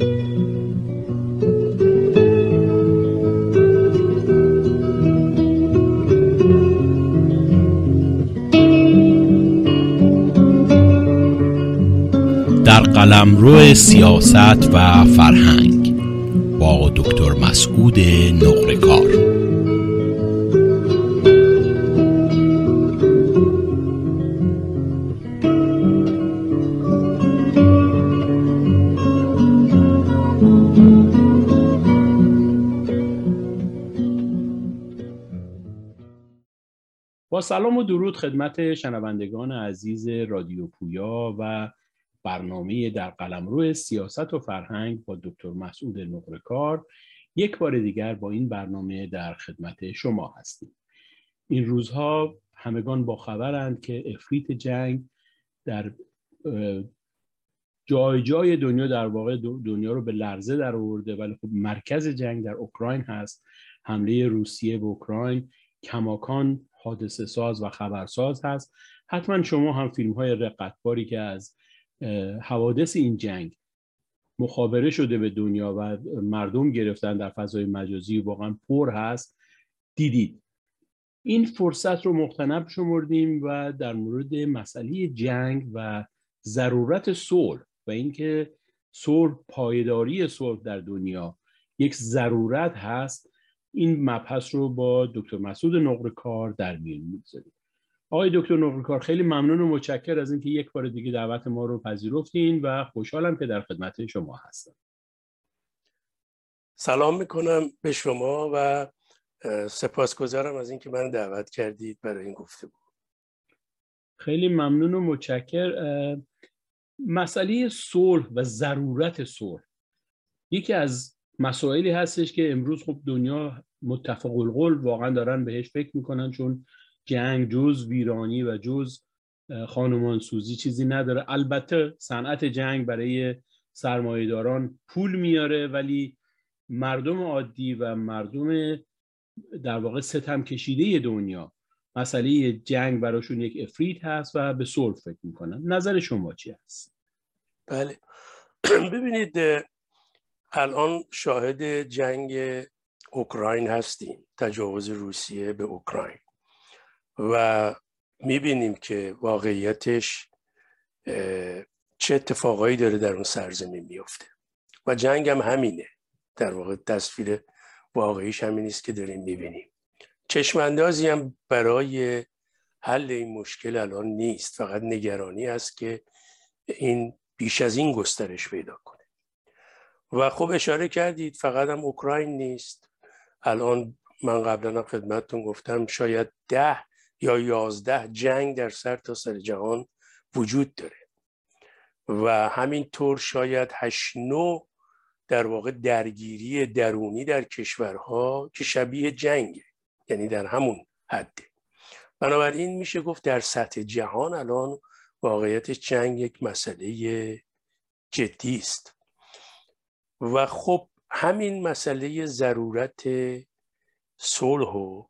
در قلمرو سیاست و فرهنگ با دکتر مسعود نقرکار. سلام و درود خدمت شنوندگان عزیز رادیو پویا و برنامه در قلمرو سیاست و فرهنگ با دکتر مسعود نقرکار یک بار دیگر با این برنامه در خدمت شما هستیم. این روزها همگان با خبرند که افریت جنگ در جای جای دنیا در واقع دنیا رو به لرزه در آورده. ولی خب مرکز جنگ در اوکراین هست. حمله روسیه به اوکراین. کماکان حادثه ساز و خبرساز هست. حتما شما هم فیلم های رقتباری که از حوادث این جنگ مخابره شده به دنیا و مردم گرفتن در فضای مجازی واقعا پر هست دیدید. این فرصت رو مختنب شمردیم و در مورد مسئله جنگ و ضرورت صلح و اینکه صلح پایداری صلح در دنیا یک ضرورت هست. این مبحث رو با دکتر مسعود نقر کار در میون می‌گذاریم. آقای دکتر نقرکار خیلی ممنون و متشکر از اینکه یک بار دیگه دعوت ما رو پذیرفتین و خوشحالم که در خدمت شما هستم. سلام می‌کنم به شما و سپاسگزارم از اینکه من دعوت کردید برای این گفته بود خیلی ممنون و متشکر مسئله صلح و ضرورت صلح. یکی از مسائلی هستش که امروز خب دنیا متفق القول واقعا دارن بهش فکر می‌کنن چون جنگ جز ویرانی و جز خانمان سوزی چیزی نداره. البته صنعت جنگ برای سرمایهداران پول میاره ولی مردم عادی و مردم در واقع ستم کشیده دنیا مسئله جنگ براشون یک افرید هست و به صلح فکر می‌کنن. نظر شما چی هست؟ بله. ببینید الان شاهد جنگ اوکراین هستیم تجاوز روسیه به اوکراین. و می‌بینیم که واقعیتش چه اتفاقایی داره در اون سرزمین میفته و جنگ هم همینه. در واقع تصویر واقعیش همین است که داریم می‌بینیم. چشماندازی هم برای حل این مشکل الان نیست. فقط نگرانی است که این بیش از این گسترش پیدا کنه. و خب اشاره کردید فقط هم اوکراین نیست. الان من قبلا خدمتتون گفتم شاید ده یا یازده جنگ در سر تا سر جهان وجود داره. و همینطور شاید هشت نو در واقع درگیری درونی در کشورها که شبیه جنگه یعنی در همون حده بنابراین میشه گفت در سطح جهان الان واقعیت جنگ یک مسئله جدی است. و خب همین مسئله ضرورت صلح و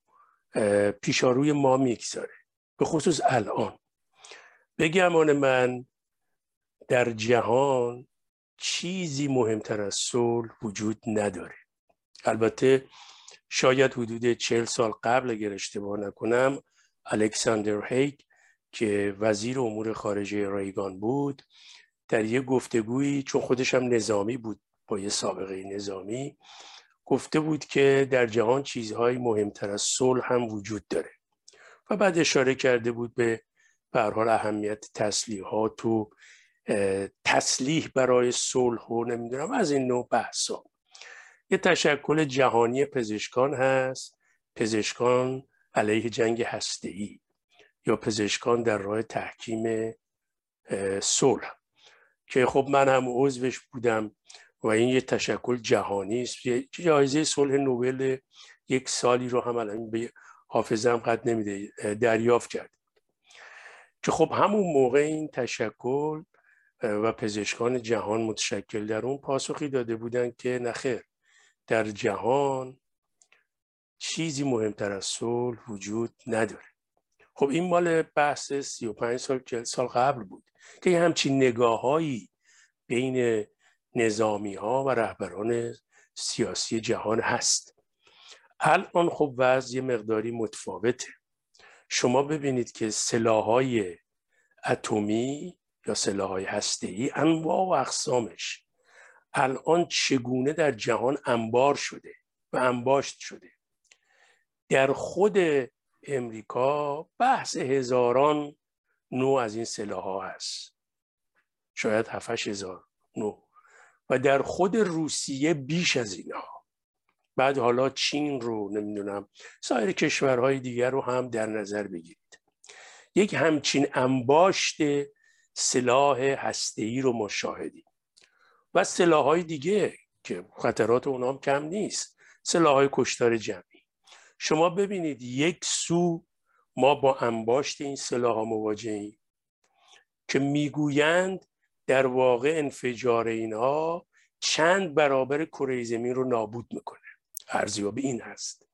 پیشاروی ما می‌گذاره. به خصوص الان. بگمان من در جهان چیزی مهمتر از صلح وجود نداره. البته شاید حدود چهل سال قبل اگر اشتباه نکنم الکساندر هیک که وزیر امور خارجه ریگان بود در یه گفتگویی چون خودش هم نظامی بود با یه سابقه نظامی گفته بود که در جهان چیزهای مهمتر از صلح هم وجود داره و بعد اشاره کرده بود به حال اهمیت تسلیحات و تسلیح برای صلح و نمی‌دونم از این نوع بحثا یه تشکل جهانی پزشکان هست. پزشکان علیه جنگ هسته‌ای یا پزشکان در راه تحکیم صلح. که خب من هم عضوش بودم. و این یه تشکل جهانی است. جایزه صلح نوبل یک سالی رو هم الان به حافظم قد نمیده دریافت کرد. که خب همون موقع این تشکل و پزشکان جهان متشکل در اون پاسخی داده بودن که نخیر در جهان چیزی مهمتر از صلح وجود نداره. خب این مال بحث 35 سال سال قبل بود که همچین نگاه هایی بین نظامی ها و رهبران سیاسی جهان هست. الان خب وضع مقداری متفاوته. شما ببینید که سلاحهای اتمی یا سلاحهای هسته‌ای انواع و اقسامش الان چگونه در جهان انبار شده و انباشت شده. در خود امریکا بحث هزاران نوع از این سلاح ها هست. شاید هفتش هزار نوع. و در خود روسیه بیش از اینها بعد حالا چین رو نمی‌دونم سایر کشورهای دیگر رو هم در نظر بگیرید. یک همچین انباشت سلاح هسته‌ای رو مشاهدیم و سلاح های دیگه که خطرات اونام کم نیست. سلاح های کشتار جمعی. شما ببینید یک سو ما با انباشت این سلاح ها مواجهیم که می‌گویند در واقع انفجار اینها چند برابر کره زمین رو نابود می‌کنه. ارزیابی این هست.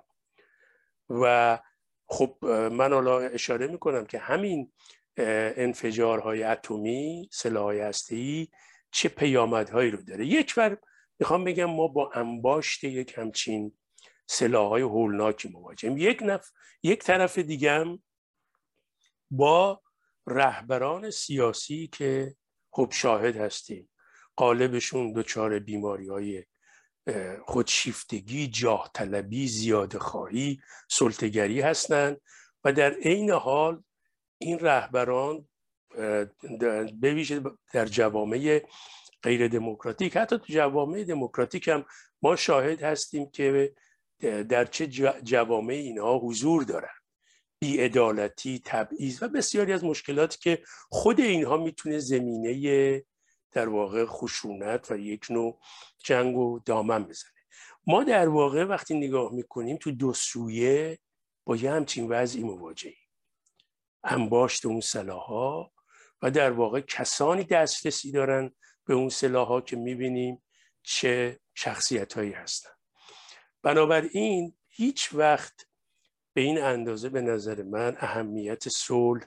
و خب من حالا اشاره می‌کنم که همین انفجارهای اتمی سلاحهای هسته‌ای چه پیامدهایی رو داره. یک بار می‌خوام بگم ما با انباشت یک همچین سلاحهای هولناکی مواجهیم. یک نف... یک طرف دیگه هم با رهبران سیاسی که خب شاهد هستیم. قالبشون دچار بیماری های خودشیفتگی جاه طلبی زیاده خواهی سلطگری هستند و در عین حال این رهبران بویژه در جوامع غیر دموکراتیک حتی تو جوامع دموکراتیک هم ما شاهد هستیم که در چه جوامع اینها حضور دارن. بیعدالتی تبعیض و بسیاری از مشکلاتی که خود اینها می‌تونه زمینه در واقع خشونت و یک نوع جنگ و دامن بزنه. ما در واقع وقتی نگاه می‌کنیم تو دو سویه با یه همچین وضعی مواجهیم. انباشت اون سلاحا و در واقع کسانی دسترسی دارن به اون سلاحا که می‌بینیم چه شخصیت هایی هستن. بنابراین هیچ وقت به این اندازه به نظر من اهمیت صلح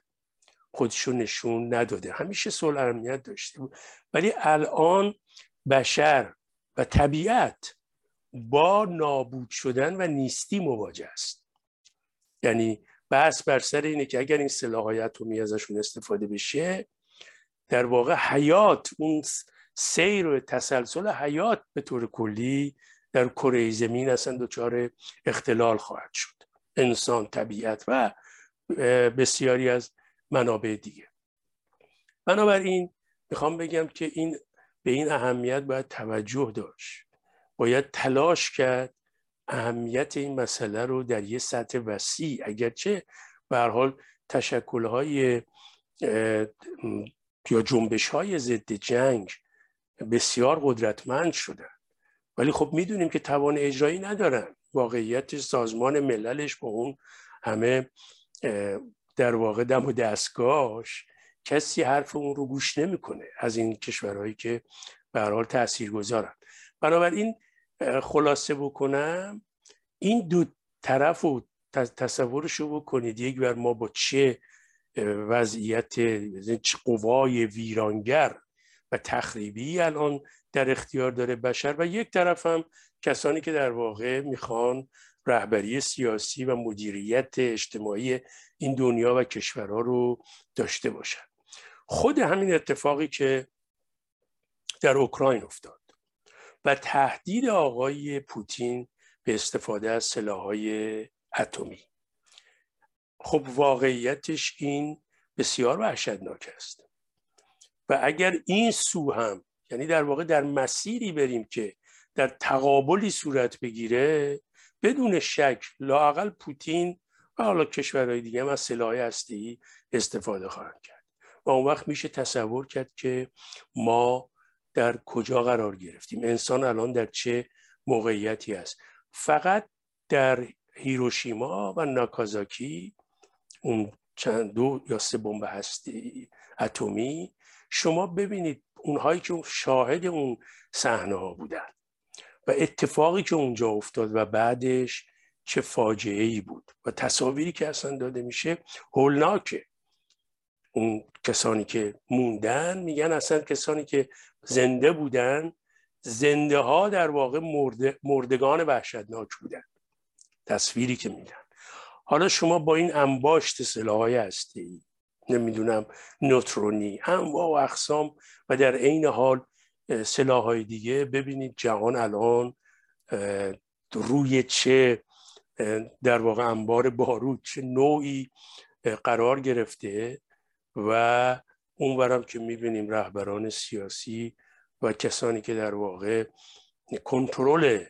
خودشو نشون نداده. همیشه صلح اهمیت داشته بود. ولی الان بشر و طبیعت با نابود شدن و نیستی مواجه است. یعنی بحث بر سر اینه که اگر این سلاح های اتمی ازشون استفاده بشه در واقع حیات اون سیر و تسلسل حیات به طور کلی در کره زمین اصلا دچار اختلال خواهد شد. انسان طبیعت و بسیاری از منابع دیگه. بنابراین می‌خوام بگم که این به این اهمیت باید توجه داشت. باید تلاش کرد اهمیت این مسئله رو در یه سطح وسیع اگرچه به حال تشکلهای یا جنبش های ضد جنگ بسیار قدرتمند شدن. ولی خب می‌دونیم که توان اجرایی ندارن. واقعیت سازمان مللش با اون همه در واقع دم و دستگاهش کسی حرف اون رو گوش نمی‌کنه از این کشورهایی که به حال تاثیرگذارن. بنابراین خلاصه بکنم این دو طرف رو تصورشو بکنید. یک بر ما با چه وضعیت چه قوای ویرانگر و تخریبی الان در اختیار داره بشر و یک طرف هم کسانی که در واقع می‌خوان رهبری سیاسی و مدیریت اجتماعی این دنیا و کشورها رو داشته باشن. خود همین اتفاقی که در اوکراین افتاد و تهدید آقای پوتین به استفاده از سلاحهای اتمی. خب واقعیتش این بسیار وحشتناک است. و اگر این سو هم یعنی در واقع در مسیری بریم که در تقابلی صورت بگیره بدون شک لاقل پوتین و حالا کشورهای دیگه هم از سلاح هستی استفاده خواهند کرد. و اون وقت میشه تصور کرد که ما در کجا قرار گرفتیم. انسان الان در چه موقعیتی است. فقط در هیروشیما و ناکازاکی اون چند دو یا سه بمب هستی اتمی شما ببینید اونهایی که شاهد اون صحنه ها بودن. و اتفاقی که اونجا افتاد و بعدش چه فاجعه ای بود و تصاویری که اصلا داده میشه هولناکه. اون کسانی که موندن میگن اصلا کسانی که زنده بودن زنده ها در واقع مردگان وحشتناک بودن. تصویری که میدن. حالا شما با این انباشت سلاحهای هستی نمی‌دونم نوترونی انواع و اقسام و در عین حال سلاحهای دیگه. ببینید جهان الان روی چه در واقع انبار بارود چه نوعی قرار گرفته و اونورم که می‌بینیم رهبران سیاسی و کسانی که در واقع کنترل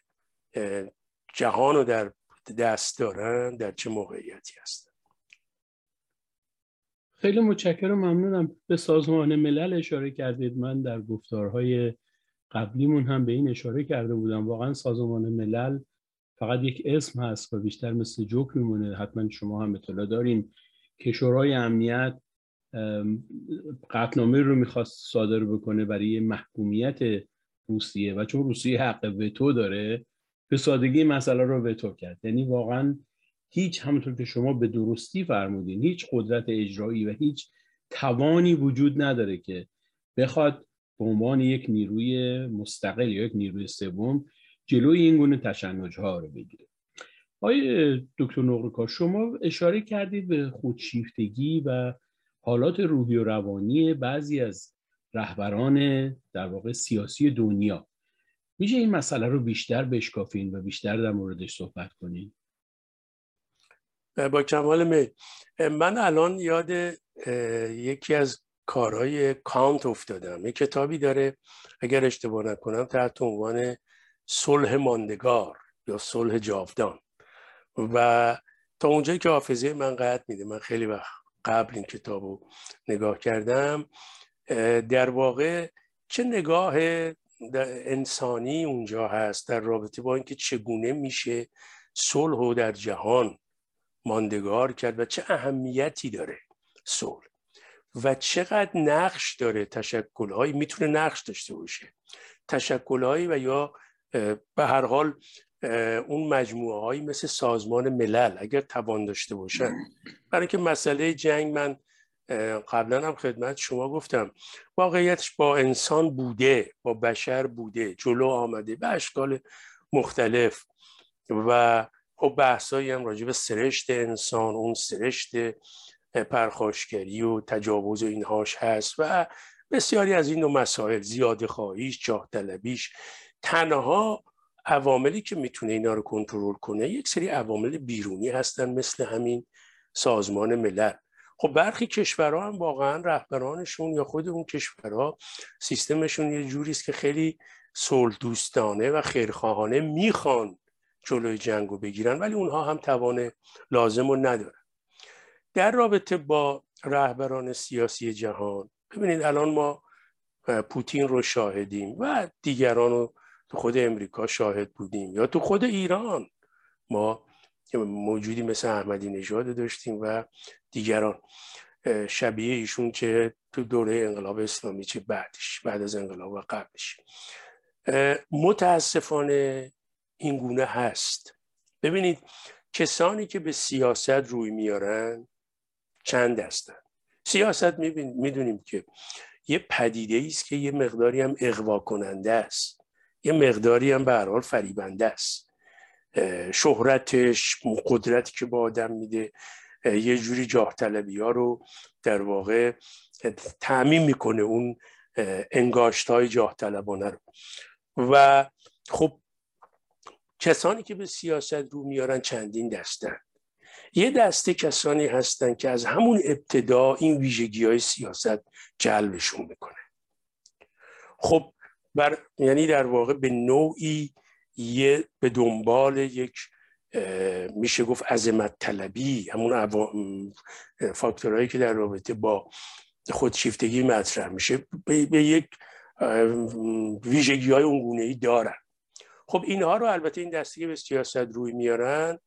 جهان رو در دست دارن در چه موقعیتی هستن. خیلی متشکرم ممنونم. به سازمان ملل اشاره کردید. من در گفتارهای قبلیمون هم به این اشاره کرده بودم. واقعا سازمان ملل فقط یک اسم هست و بیشتر مثل جوک میمونه. حتما شما هم اطلاع دارین. که شورای امنیت قطنامه رو می‌خواست صادر بکنه برای محکومیت روسیه و چون روسیه حق وتو داره به سادگی مسئله رو وتو کرد. یعنی واقعا هیچ همونطور که شما به درستی فرمودین هیچ قدرت اجرایی و هیچ توانی وجود نداره که بخواد به عنوان یک نیروی مستقل یا یک نیروی سوم جلوی این گونه تشنج ها رو بگیره. آقای دکتر نقرکا شما اشاره کردید به خودشیفتگی و حالات روحی و روانی بعضی از رهبران در واقع سیاسی دنیا. میشه این مسئله رو بیشتر بشکافین و بیشتر در موردش صحبت کنین؟ با کمال می من الان یاد یکی از کارهای کانت افتادم. یه کتابی داره اگر اشتباه نکنم تحت عنوان صلح ماندگار یا صلح جاودان. و تا اونجایی که حافظه من قطع میده من خیلی وقت قبل این کتاب رو نگاه کردم در واقع چه نگاه انسانی اونجا هست در رابطه با اینکه چگونه میشه صلح و در جهان ماندگار کرد و چه اهمیتی داره صلح و چقدر نقش داره تشکلهایی می‌تونه نقش داشته باشه. تشکلهایی و یا به هر حال اون مجموعه هایی مثل سازمان ملل اگر توان داشته باشن برای که مسئله جنگ من قبلا هم خدمت شما گفتم واقعیتش با انسان بوده با بشر بوده جلو آمده به اشکال مختلف. و خب بحثایی هم راجع به سرشت انسان اون سرشت پرخاشگری و تجاوز اینهاش هست و بسیاری از این دو مسائل زیاده خواهیش جاه طلبیش تنها عواملی که می‌تونه اینا رو کنترل کنه یک سری عوامل بیرونی هستن مثل همین سازمان ملل. خب برخی کشورها هم واقعا رهبرانشون یا خود اون کشورها سیستمشون یه جوری است که خیلی صلح دوستانه و خیرخواهانه می‌خوان جلوی جنگ رو بگیرن ولی اونها هم توان لازم رو ندارن. در رابطه با رهبران سیاسی جهان ببینید الان ما پوتین رو شاهدیم و دیگران رو تو خود امریکا شاهد بودیم یا تو خود ایران. ما موجودی مثل احمدی نژاد داشتیم و دیگران. شبیه ایشون که تو دوره انقلاب اسلامی چه بعدش بعد از انقلاب و قبلش. متاسفانه این گونه هست. ببینید کسانی که به سیاست روی میارن چند هستن سیاست می‌دونیم که یه پدیده است که یه مقداری هم اغوا کننده است. یه مقداری هم به حال فریبنده است. شهرتش قدرتی که با آدم میده یه جوری جاه طلبی ها رو در واقع تعمین می‌کنه اون انگاشت های جاه طلبانه رو. و خب کسانی که به سیاست رو میارن چندین دستن. یه دسته کسانی هستن که از همون ابتدا این ویژگی های سیاست جلبشون می‌کنه خب بر یعنی در واقع به نوعی یه به دنبال یک میشه گفت عظمت طلبی همون فاکتورهایی که در رابطه با خودشیفتگی مطرح میشه به, یک ویژگی های اونگونه ای دارن. خب اینها رو البته این دسته به سیاست روی میارن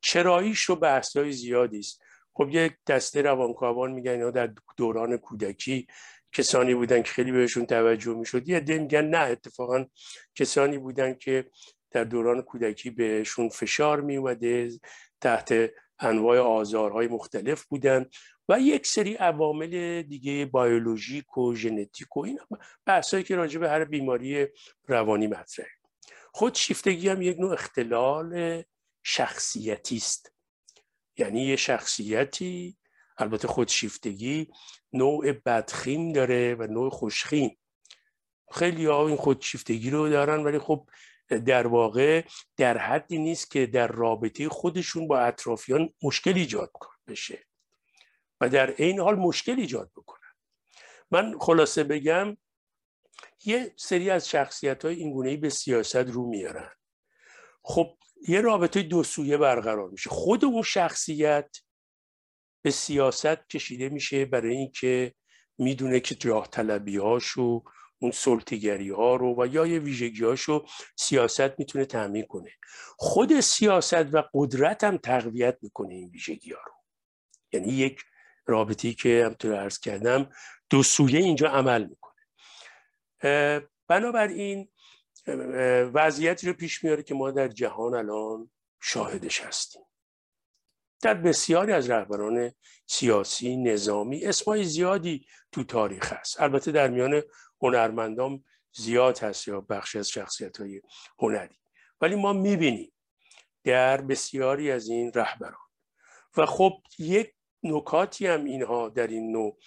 چراییش رو بحث های زیادی است. خب یک دسته روانکاوان میگن اینا در دوران کودکی کسانی بودن که خیلی بهشون توجه می‌شد. یه ده میگن نه اتفاقا کسانی بودن که در دوران کودکی بهشون فشار میومده تحت انواع آزارهای مختلف بودن و یک سری عوامل دیگه بیولوژیک و ژنتیک و این بحثایی که راجع به هر بیماری روانی مطرحه. خودشیفتگی هم یک نوع اختلال شخصیتی است. یعنی یه شخصیتی البته خودشیفتگی نوع بدخیم داره و نوع خوشخیم. خیلی ها این خودشیفتگی رو دارن ولی خب در واقع در حدی نیست که در رابطه خودشون با اطرافیان مشکل ایجاد بشه و در این حال مشکل ایجاد بکنن. من خلاصه بگم یه سری از شخصیت های اینگونه به سیاست رو میارن. خب یه رابطه دو سویه برقرار میشه. خود اون شخصیت به سیاست کشیده میشه برای اینکه می‌دونه که جاه طلبی هاشو اون سلطگری ها رو و یا یه ویژگی هاشو سیاست می‌تونه تعمین کنه. خود سیاست و قدرت هم تقویت می‌کنه این ویژگی ها رو. یعنی یک رابطی که همطور ارز کردم دو سویه اینجا عمل می‌کنه. بنابراین وضعیتی رو پیش میاره که ما در جهان الان شاهدش هستیم. در بسیاری از رهبران سیاسی نظامی اسمای زیادی تو تاریخ هست. البته در میان هنرمندان زیاد هست یا بخشی از شخصیت های هنری. ولی ما می‌بینیم در بسیاری از این رهبران. و خب یک نکاتی هم اینها در این نوع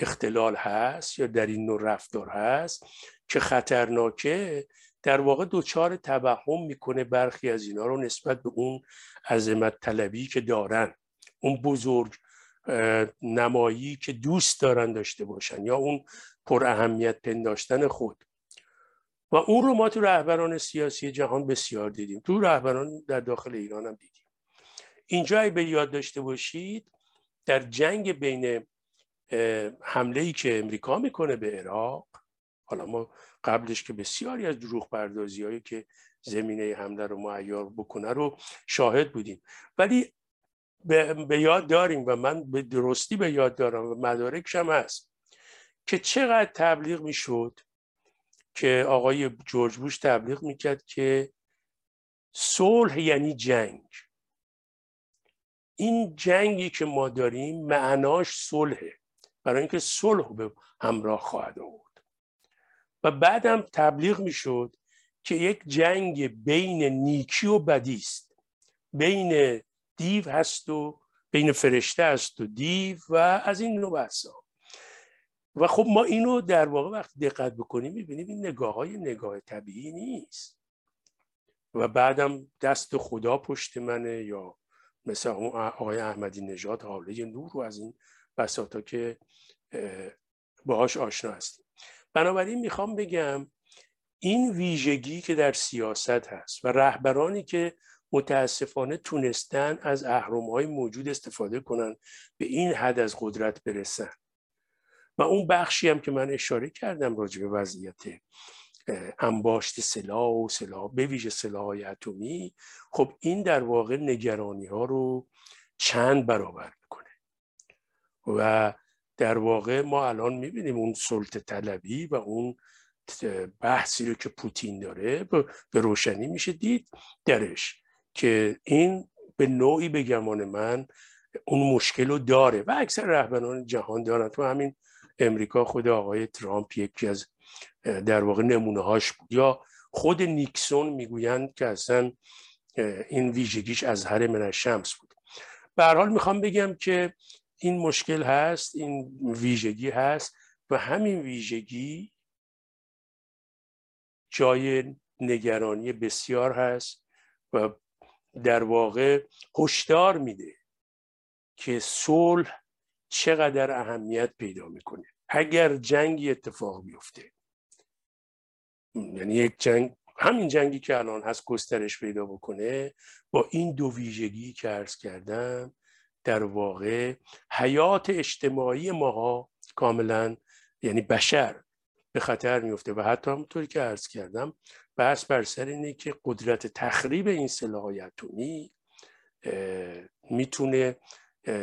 اختلال هست یا در این نوع رفتار هست که خطرناکه در واقع دوچار توهم می‌کنه برخی از اینا رو نسبت به اون عظمت طلبی که دارن. اون بزرگ نمایی که دوست دارن داشته باشن یا اون پر اهمیت پنداشتن خود. و اون رو ما تو رهبران سیاسی جهان بسیار دیدیم. تو رهبران در داخل ایران هم دیدیم. اینجا به یاد داشته باشید در جنگ بین حمله ای که امریکا می‌کنه به عراق. حالا ما قبلش که بسیاری از دروغ پردازی هایی که زمینه حمله رو معیار بکنه رو شاهد بودیم. ولی به یاد داریم و من به درستی به یاد دارم و مدارکش هم هست که چقدر تبلیغ می‌شد که آقای جورج بوش تبلیغ می‌کرد که صلح یعنی جنگ. این جنگی که ما داریم معناش صلحه. برای اینکه صلح به همراه خواهد آورد. و بعدم تبلیغ می‌شد که یک جنگ بین نیکی و بدی است. بین دیو هست و بین فرشته است و دیو و از این نوع بحثا و خب ما اینو در واقع وقتی دقت بکنیم می‌بینیم این نگاه های نگاه طبیعی نیست. و بعدم دست خدا پشت منه یا مثل آقای احمدی نژاد حاله نور رو از این بساطا که باهاش آشنا هستیم. بنابراین می‌خوام بگم این ویژگی که در سیاست هست و رهبرانی که متاسفانه تونستن از احرام های موجود استفاده کنن به این حد از قدرت برسن. و اون بخشی هم که من اشاره کردم راجع به وضعیت انباشت سلاح و سلاح به ویژه سلاح های اتمی خب این در واقع نگرانی ها رو چند برابر می‌کنه. و در واقع ما الان می‌بینیم اون سلطه طلبی و اون بحثی رو که پوتین داره به روشنی میشه دید درش که این به نوعی به گمان من اون مشکل رو داره و اکثر رهبران جهان دارن. تو همین امریکا خود آقای ترامپ یکی از در واقع نمونه هاش بود. یا خود نیکسون می‌گویند که اصلا این ویژگیش از هر من شمس بود. به حال می‌خوام بگم که این مشکل هست این ویژگی هست و همین ویژگی جای نگرانی بسیار هست و در واقع هشدار میده که صلح چقدر اهمیت پیدا می‌کنه. اگر جنگی اتفاق بیفته یعنی یک جنگ همین جنگی که الان هست گسترش پیدا بکنه با این دو ویژگی که عرض کردم در واقع حیات اجتماعی ماها کاملا یعنی بشر به خطر میفته و حتی همونطوری که عرض کردم بحث بر سر اینه که قدرت تخریب این سلاح اتمی می‌تونه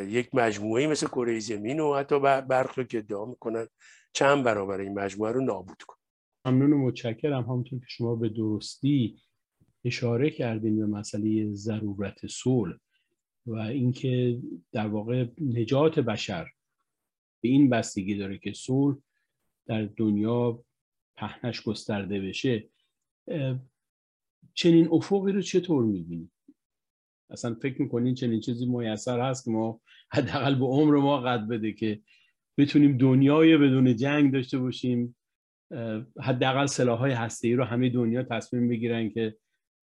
یک مجموعه مثل کره زمین و حتی برخی که ادعا می‌کنن. چند برابر این مجموعه رو نابود کن. ممنون و متشکرم. همونطور که شما به درستی اشاره کردیم به مسئله ضرورت صلح و اینکه در واقع نجات بشر به این بستگی داره که صلح در دنیا پهنش گسترده بشه چنین افقی رو چطور می‌بینید اصلا فکر می‌کنین چنین چیزی میسر هست که ما حداقل به عمر ما قد بده که بتونیم دنیای بدون جنگ داشته باشیم؟ حداقل سلاحهای هسته‌ای رو همه دنیا تصمیم بگیرن که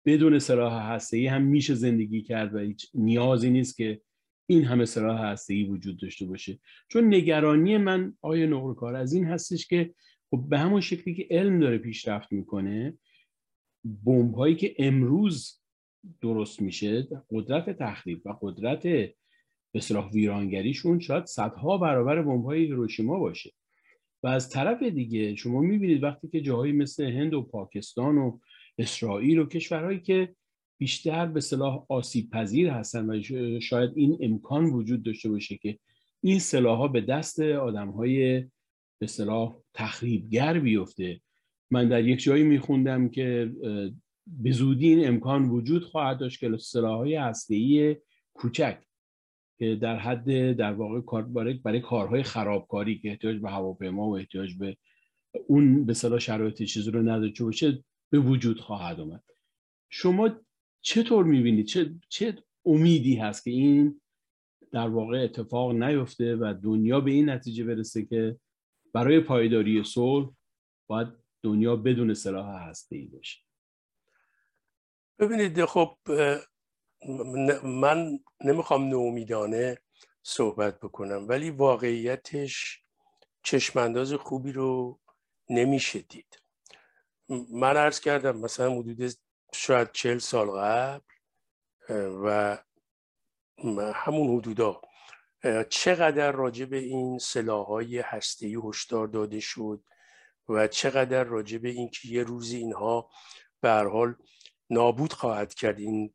بدون سلاح هسته‌ای هم میشه زندگی کرد و هیچ نیازی نیست که این همه سلاح هسته‌ای وجود داشته باشه. چون نگرانی من آیا نقرکار از این هستش که خب به همون شکلی که علم داره پیشرفت می‌کنه بمب هایی که امروز درست میشه قدرت تخریب و قدرت به صلاح ویرانگریشون شاید صدها برابر بمب های هیروشیما باشه. و از طرف دیگه شما می‌بینید وقتی که جاهایی مثل هند و پاکستان و اسرائیل و کشورهایی که بیشتر به صلاح آسیب پذیر هستن و شاید این امکان وجود داشته باشه که این سلاح ها به دست آدم های به صلاح تخریبگر بیفته. من در یک جایی میخوندم که به زودی این امکان وجود خواهد داشت که سلاح های هسته‌ای کوچک که در حد در واقع برای, برای کارهای خرابکاری که احتیاج به هواپیما و احتیاج به اون به صلاح شرایط چیزی رو نداشته باشه به وجود خواهد آمد. شما چطور می‌بینید؟ چه, چه امیدی هست که این در واقع اتفاق نیفته و دنیا به این نتیجه برسه که برای پایداری صلح باید دنیا بدون سلاح هسته ای باشه؟ ببینید خب من نمی‌خوام نومیدانه صحبت بکنم ولی واقعیتش چشمانداز خوبی رو نمیشه دید. من عرض کردم مثلا حدود شاید چل سال قبل و همون حدودا. چقدر راجع به این سلاحهای هسته‌ای هشدار داده شد و چقدر راجع به اینکه یه روزی اینها به حال نابود خواهد کرد این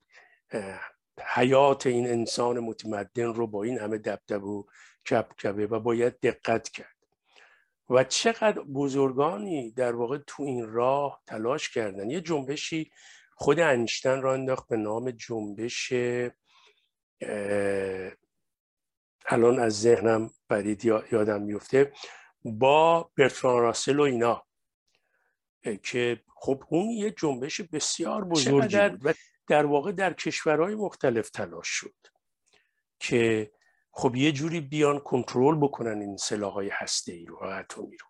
حیات این انسان متمدن رو با این همه دبدب و کبکبه و باید دقت کرد. و چقدر بزرگانی در واقع تو این راه تلاش کردن. یه جنبشی خود انشتن را انداخت به نام جنبش الان از ذهنم برید یادم میفته با برتران راسل و اینا که خب اون یه جنبش بسیار بزرگی بود و در واقع در کشورهای مختلف تلاش شد که خب یه جوری بیان کنترل بکنن این سلاحهای هسته ای رو اتمی رو.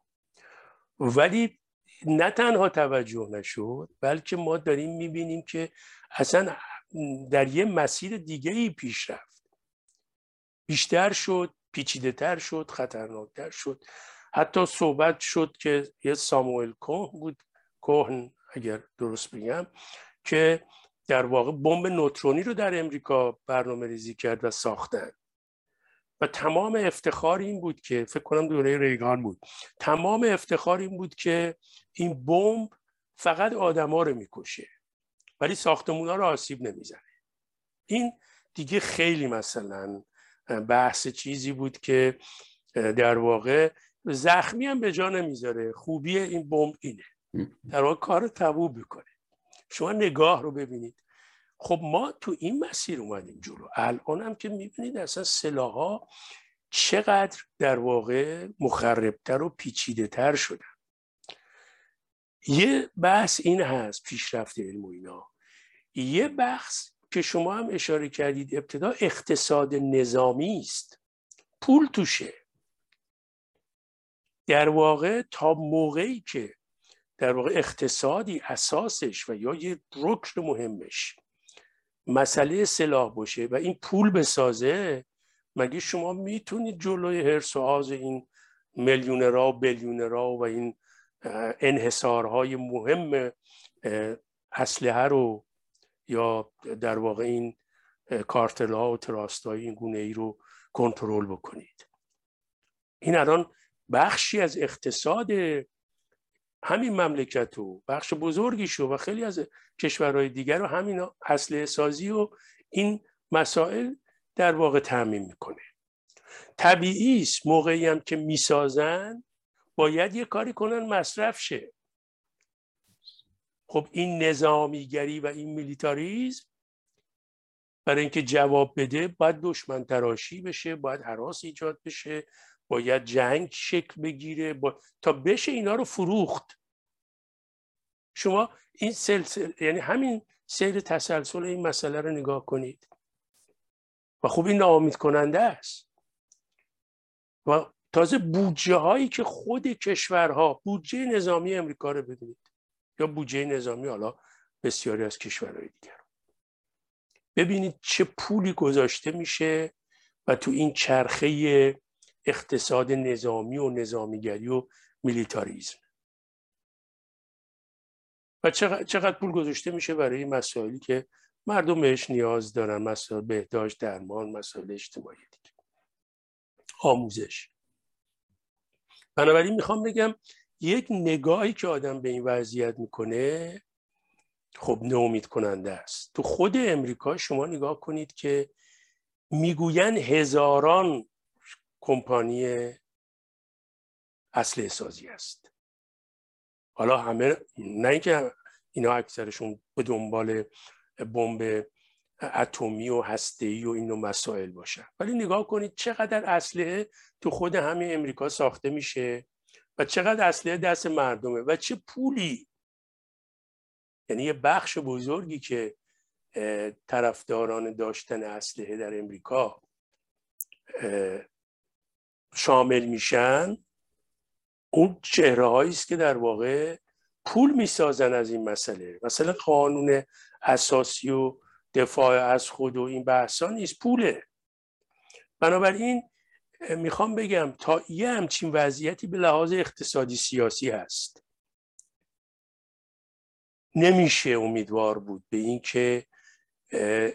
ولی نه تنها توجه نشد بلکه ما داریم می‌بینیم که اصلا در یه مسیر دیگه ای پیش رفت. بیشتر شد پیچیده تر شد خطرناکتر شد. حتی صحبت شد که یه ساموئل کوه بود کوهن اگر درست بگم که در واقع بمب نوترونی رو در امریکا برنامه ریزی کرد و ساختن. و تمام افتخار این بود که فکر کنم دوره ریگان بود. تمام افتخار این بود که این بمب فقط آدما رو می‌کشه ولی ساختمونا رو آسیب نمی‌زنه. این دیگه خیلی مثلا بحث چیزی بود که در واقع زخمی هم به جا نمی‌ذاره. خوبی این بمب اینه. در واقع کار تبوب می‌کنه. شما نگاه رو ببینید. خب ما تو این مسیر اومدیم جلو. الان هم که می‌بینید اصلا سلاح ها چقدر در واقع مخربتر و پیچیده تر شدن. یه بحث این هست پیشرفت علم و اینا. یه بحث که شما هم اشاره کردید ابتدا اقتصاد نظامی است. پول توشه. در واقع تا موقعی که در واقع اقتصادی اساسش و یا یه رکن مهمش مسئله سلاح باشه و این پول بسازه مگه شما می‌تونید جلوی هرس و آز این میلیونرها و بیلیونرها و این انحصارهای مهم اسلحه رو یا در واقع این کارتل ها و تراست های این گونه ای رو کنترل بکنید؟ این الان بخشی از اقتصاد همین مملکت و بخش بزرگی شو و خیلی از کشورهای دیگر رو همین اصل سازی و این مسائل در واقع تعمین می‌کنه. طبیعی است موقعی هم که می‌سازن باید یه کاری کنن مصرف شه. خب این نظامیگری و این میلیتاریزم برای اینکه جواب بده باید دشمن تراشی بشه باید حراس ایجاد بشه باید جنگ شکل بگیره با... تا بشه اینا رو فروخت. شما این سلسل یعنی همین سیر تسلسل این مسئله رو نگاه کنید. و خوب این ناامید کننده است. و تازه بودجه هایی که خود کشورها بودجه نظامی امریکا رو ببینید یا بودجه نظامی حالا بسیاری از کشورهای دیگر. ببینید چه پولی گذاشته میشه و تو این چرخه اقتصاد نظامی و نظامیگری و میلیتاریزم. و چقدر پول گذاشته میشه برای مسائلی که مردم بهش نیاز دارن مسائل بهداشت درمان مسائل اجتماعی دیگه. آموزش. بنابراین می‌خوام بگم یک نگاهی که آدم به این وضعیت می‌کنه خب نومید کننده است. تو خود امریکا شما نگاه کنید که می‌گوین هزاران کمپانی اصل سازی است. حالا همه نه اینکه اینا اکثرشون به دنبال بمب اتمی و هسته‌ای و اینو مسائل باشن. ولی نگاه کنید چقدر اسلحه تو خود همه امریکا ساخته میشه و چقدر اسلحه دست مردمه و چه پولی. یعنی یه بخش بزرگی که طرفداران داشتن اسلحه در امریکا شامل میشن اون چهره است که در واقع پول می‌سازن از این مسئله. مثلا قانون اساسی و دفاع از خود و این بحثا نیست پوله. بنابراین می‌خوام بگم تا یه همچین وضعیتی به لحاظ اقتصادی سیاسی هست نمیشه امیدوار بود به اینکه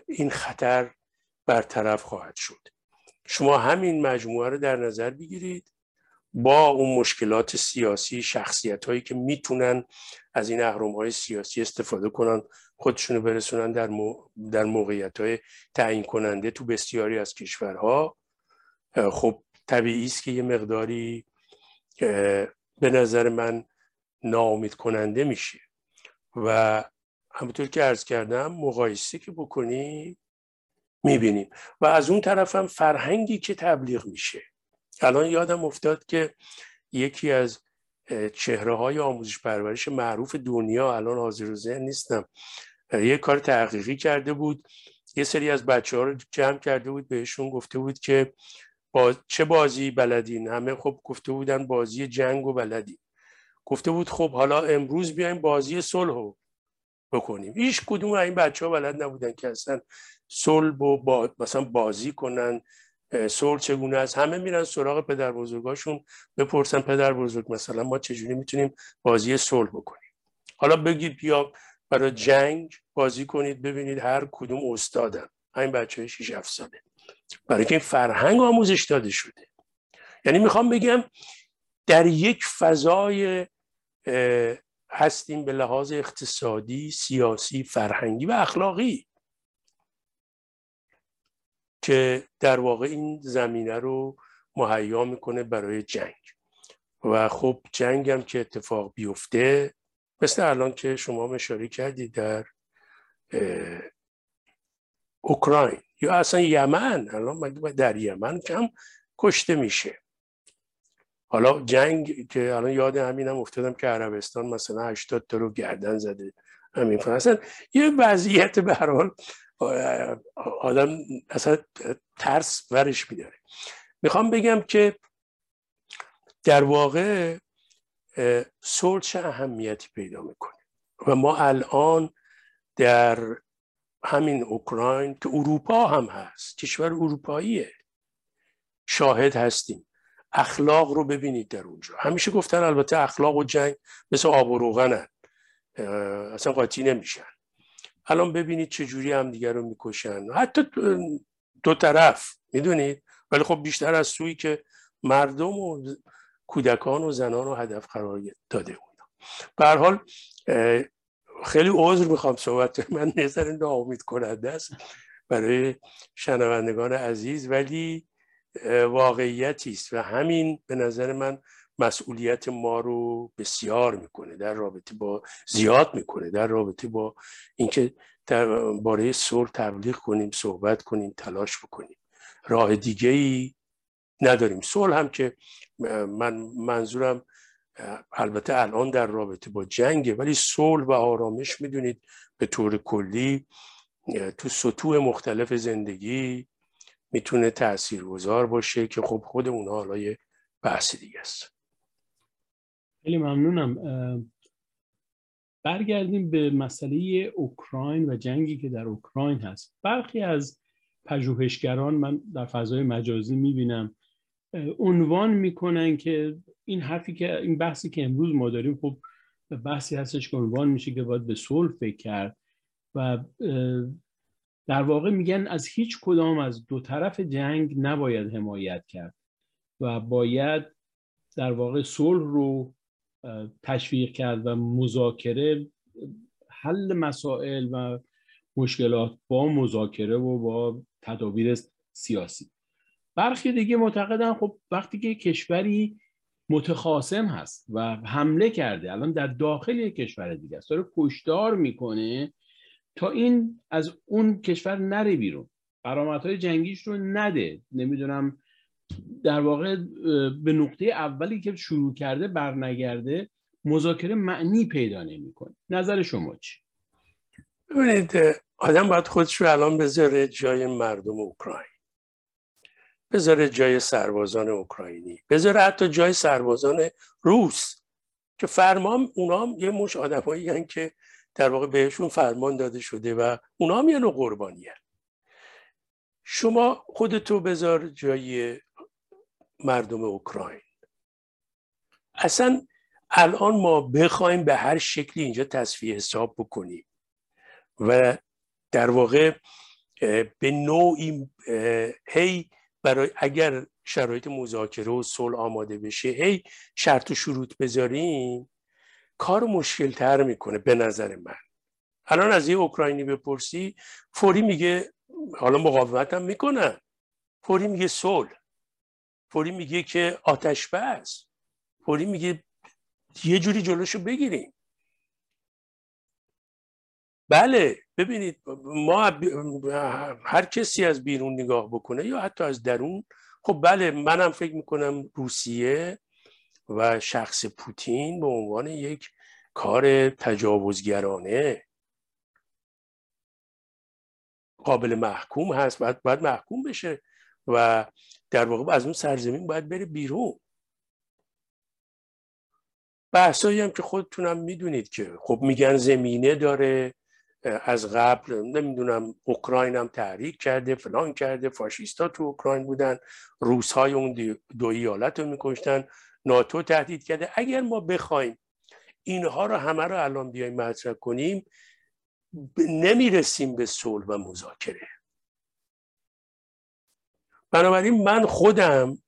این خطر برطرف خواهد شد. شما همین مجموعه رو در نظر بگیرید با اون مشکلات سیاسی شخصیت هایی که می‌تونن از این احرام های سیاسی استفاده کنن خودشونو برسونن در, در موقعیت های تعیین کننده تو بسیاری از کشورها. خب طبیعی است که یه مقداری به نظر من ناامید کننده میشه. و همونطور که عرض کردم مقایسه که بکنیم می‌بینیم. و از اون طرف هم فرهنگی که تبلیغ میشه. الان یادم افتاد که یکی از چهره های آموزش پرورش معروف دنیا الان حاضر و ذهن نیستم یه کار تحقیقی کرده بود. یه سری از بچه ها رو جمع کرده بود بهشون گفته بود که چه بازی بلدین؟ همه خب گفته بودن بازی جنگ و بلدی گفته بود خب حالا امروز بیایم بازی صلح بکنیم. هیچ کدوم این بچه ها بلد نبودن که اصلا صلح با مثلا بازی کنن. صلح چگونه است؟ همه میرن سراغ پدر بزرگاشون بپرسن پدر بزرگ مثلا ما چجوری می‌تونیم بازی صلح بکنیم. حالا بگید بیا برای جنگ بازی کنید ببینید هر کدوم استادن. همین بچه های 6 7 ساله. برای که این فرهنگ آموزش داده شده. یعنی می‌خوام بگم در یک فضای هستیم به لحاظ اقتصادی سیاسی فرهنگی و اخلاقی که در واقع این زمینه رو مهیا می‌کنه برای جنگ. و خب جنگ هم که اتفاق بیفته مثل الان که شما مشاری کردید در اوکراین یا اصلا یمن الان در یمن کم کشته میشه. حالا جنگ که الان یاد همینم افتادم که عربستان مثلا 80 تا رو گردن زده. همین اصلا یه وضعیت به هر حال آدم اصلا ترس ورش میداره. می‌خوام بگم که در واقع چه اهمیتی پیدا می‌کنه و ما الان در همین اوکراین که اروپا هم هست کشور اروپاییه شاهد هستیم. اخلاق رو ببینید در اونجا. همیشه گفتن البته اخلاق و جنگ مثل آب و روغنن. اصلا قاطی نمیشن. الان ببینید چه جوری هم دیگر رو می‌کشن. حتی دو طرف می‌دونید؟ ولی خب بیشتر از سوی که مردم و کودکان و زنان رو هدف قرار داده اونا. به حال خیلی عذر می‌خوام صحبت من نظر ناامید کننده است برای شنوندگان عزیز ولی واقعیتی است و همین به نظر من مسئولیت ما رو بسیار می‌کنه در رابطه با زیاد می‌کنه در رابطه با اینکه باره صلح تبلیغ کنیم صحبت کنیم تلاش بکنیم. راه دیگه ای نداریم. صلح هم که من منظورم البته الان در رابطه با جنگه ولی صلح و آرامش می‌دونید به طور کلی تو سطوح مختلف زندگی می‌تونه تاثیرگذار باشه که خب خود اونها حالا یه بحث دیگه است. خیلی ممنونم. برگردیم به مسئله اوکراین و جنگی که در اوکراین هست. برخی از پژوهشگران من در فضای مجازی می‌بینم عنوان می‌کنن که این حرفی که این بحثی که امروز ما داریم خب بحثی هستش که عنوان میشه که باید به صلح فکر و در واقع میگن از هیچ کدام از دو طرف جنگ نباید حمایت کرد و باید در واقع صلح رو تشویق کرد و مذاکره حل مسائل و مشکلات با مذاکره و با تدابیر سیاسی. برخی دیگه معتقدن خب وقتی که کشوری متخاصم هست و حمله کرده الان در داخل یک کشور دیگه است داره کشدار می‌کنه تا این از اون کشور نره بیرون. های جنگیش رو نده. نمی‌دونم در واقع به نقطه اولی که شروع کرده برنگرده مذاکره معنی پیدا نمی‌کنه. نظر شما چی؟ ببینید آدم باید خودش رو الان بذاره جای مردم اوکراین. بذاره جای سربازان اوکراینی. بذاره حتی جای سربازان روس. که فرمان اونا هم یه مش آدمایی که در واقع بهشون فرمان داده شده و اونا هم یه نوع قربانی هن. شما خودتو بذار جای مردم اوکراین اصلا الان ما بخوایم به هر شکلی اینجا تصفیه حساب بکنیم و در واقع به نوعی هی برای اگر شرایط مذاکره و صلح آماده بشه هی شرط و شروط بذاریم کار مشکل تر می‌کنه به نظر من. الان از یه اوکراینی بپرسی فوری میگه حالا مقاومت هم می‌کنن فوری میگه صلح. فوری میگه که آتش بس. فوری میگه یه جوری جلوشو بگیریم. بله ببینید ما هر کسی از بیرون نگاه بکنه یا حتی از درون خب بله منم فکر می‌کنم روسیه و شخص پوتین به عنوان یک کار تجاوزگرانه قابل محکوم هست. باید, باید محکوم بشه و در واقع از اون سرزمین باید بره بیرون. بحثایی هم که خودتونم می‌دونید که خب میگن زمینه داره از قبل نمی‌دونم اوکراین هم تحریک کرده فلان کرده فاشیستا تو اوکراین بودن روس های اون دو ایالت رو میکشتن. ناتو تهدید کرده. اگر ما بخوایم اینها رو همه رو الان بیایم مطرح کنیم نمی‌رسیم به صلح و مذاکره. بنابراین من خودم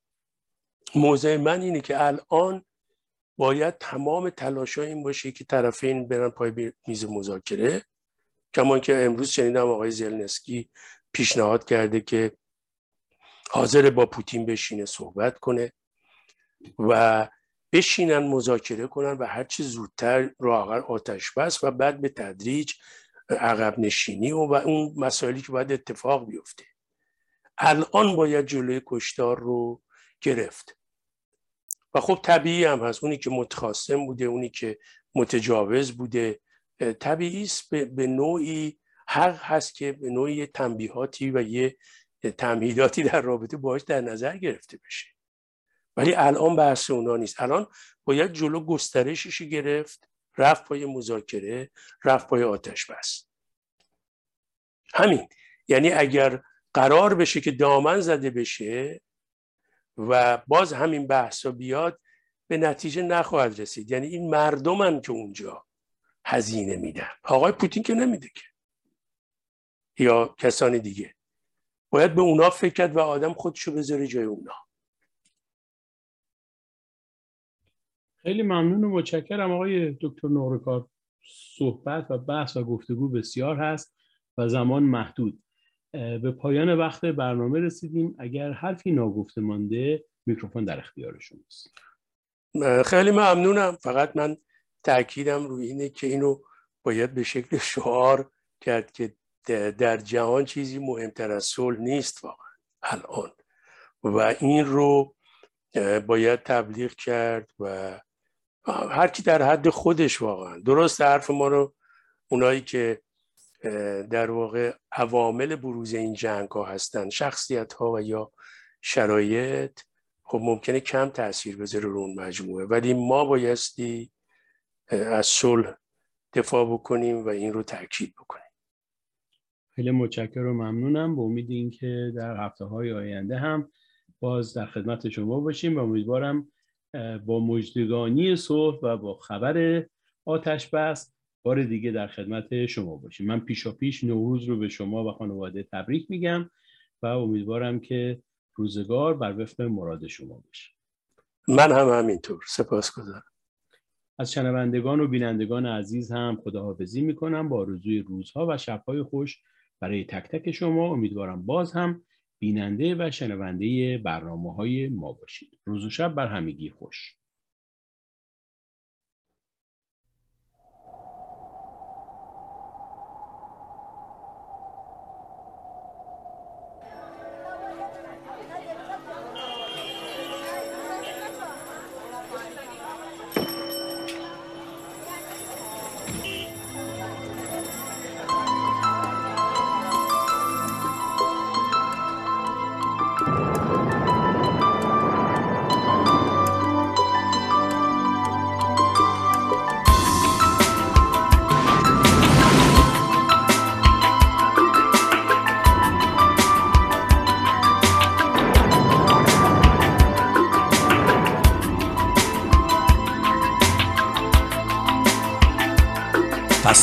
موضع من اینه که الان باید تمام تلاش این باشه که طرفین برن پای میز مذاکره. کمان که امروز شنیدم آقای زلنسکی پیشنهاد کرده که حاضر با پوتین بشینه صحبت کنه. و بشینن مذاکره کنن و هرچی زودتر راه آتش بس و بعد به تدریج عقب نشینی و, و اون مسائلی که باید اتفاق بیفته. الان باید جلوی کشتار رو گرفت. و خب طبیعی هم هست. اونی که متخاصم بوده اونی که متجاوز بوده طبیعی است. به نوعی حق هست که به نوعی تنبیهاتی و یه تمهیداتی در رابطه باش در نظر گرفته بشه. ولی الان بحث اونا نیست. الان باید جلو گسترشش گرفت رفت پای مذاکره رفت پای آتش بس. همین. یعنی اگر قرار بشه که دامن زده بشه و باز همین بحثا بیاد به نتیجه نخواهد رسید. یعنی این مردمن که اونجا هزینه میدن. آقای پوتین که نمیده که. یا کسانی دیگه. باید به اونا فکر کرد و آدم خودشو بذاره جای اونا. خیلی ممنون و متشکرم آقای دکتر نورکار صحبت و بحث و گفتگو بسیار هست و زمان محدود. به پایان وقت برنامه رسیدیم. اگر حرفی ناگفته مانده میکروفون در اختیار شماست. خیلی ممنونم. فقط من تاکیدم روی اینه که اینو باید به شکل شعار کرد که در جهان چیزی مهمتر از صلح نیست واقعا الان. و این رو باید تبلیغ کرد و هر کی در حد خودش واقعا. درست حرف ما رو اونایی که در واقع عوامل بروز این جنگ ها هستن شخصیت ها و یا شرایط خب ممکنه کم تاثیر بذاره رو اون مجموعه. ولی ما بایستی از صلح دفاع بکنیم و این رو تاکید بکنیم. خیلی متشکرم و ممنونم. به امید اینکه در هفته های آینده هم باز در خدمت شما باشیم و امیدوارم با مجدگانی صلح و با خبر آتش بس بار دیگه در خدمت شما باشیم. من پیشا پیش نوروز رو به شما و خانواده تبریک میگم و امیدوارم که روزگار بر وفق مراد شما باشه. من هم همینطور. سپاس گذارم از شنوندگان و بینندگان عزیز هم خداحافظی می‌کنم. با آرزوی روزها و شبهای خوش برای تک تک شما امیدوارم باز هم بیننده و شنونده برنامه های ما باشید. روز و شب بر همگی خوش.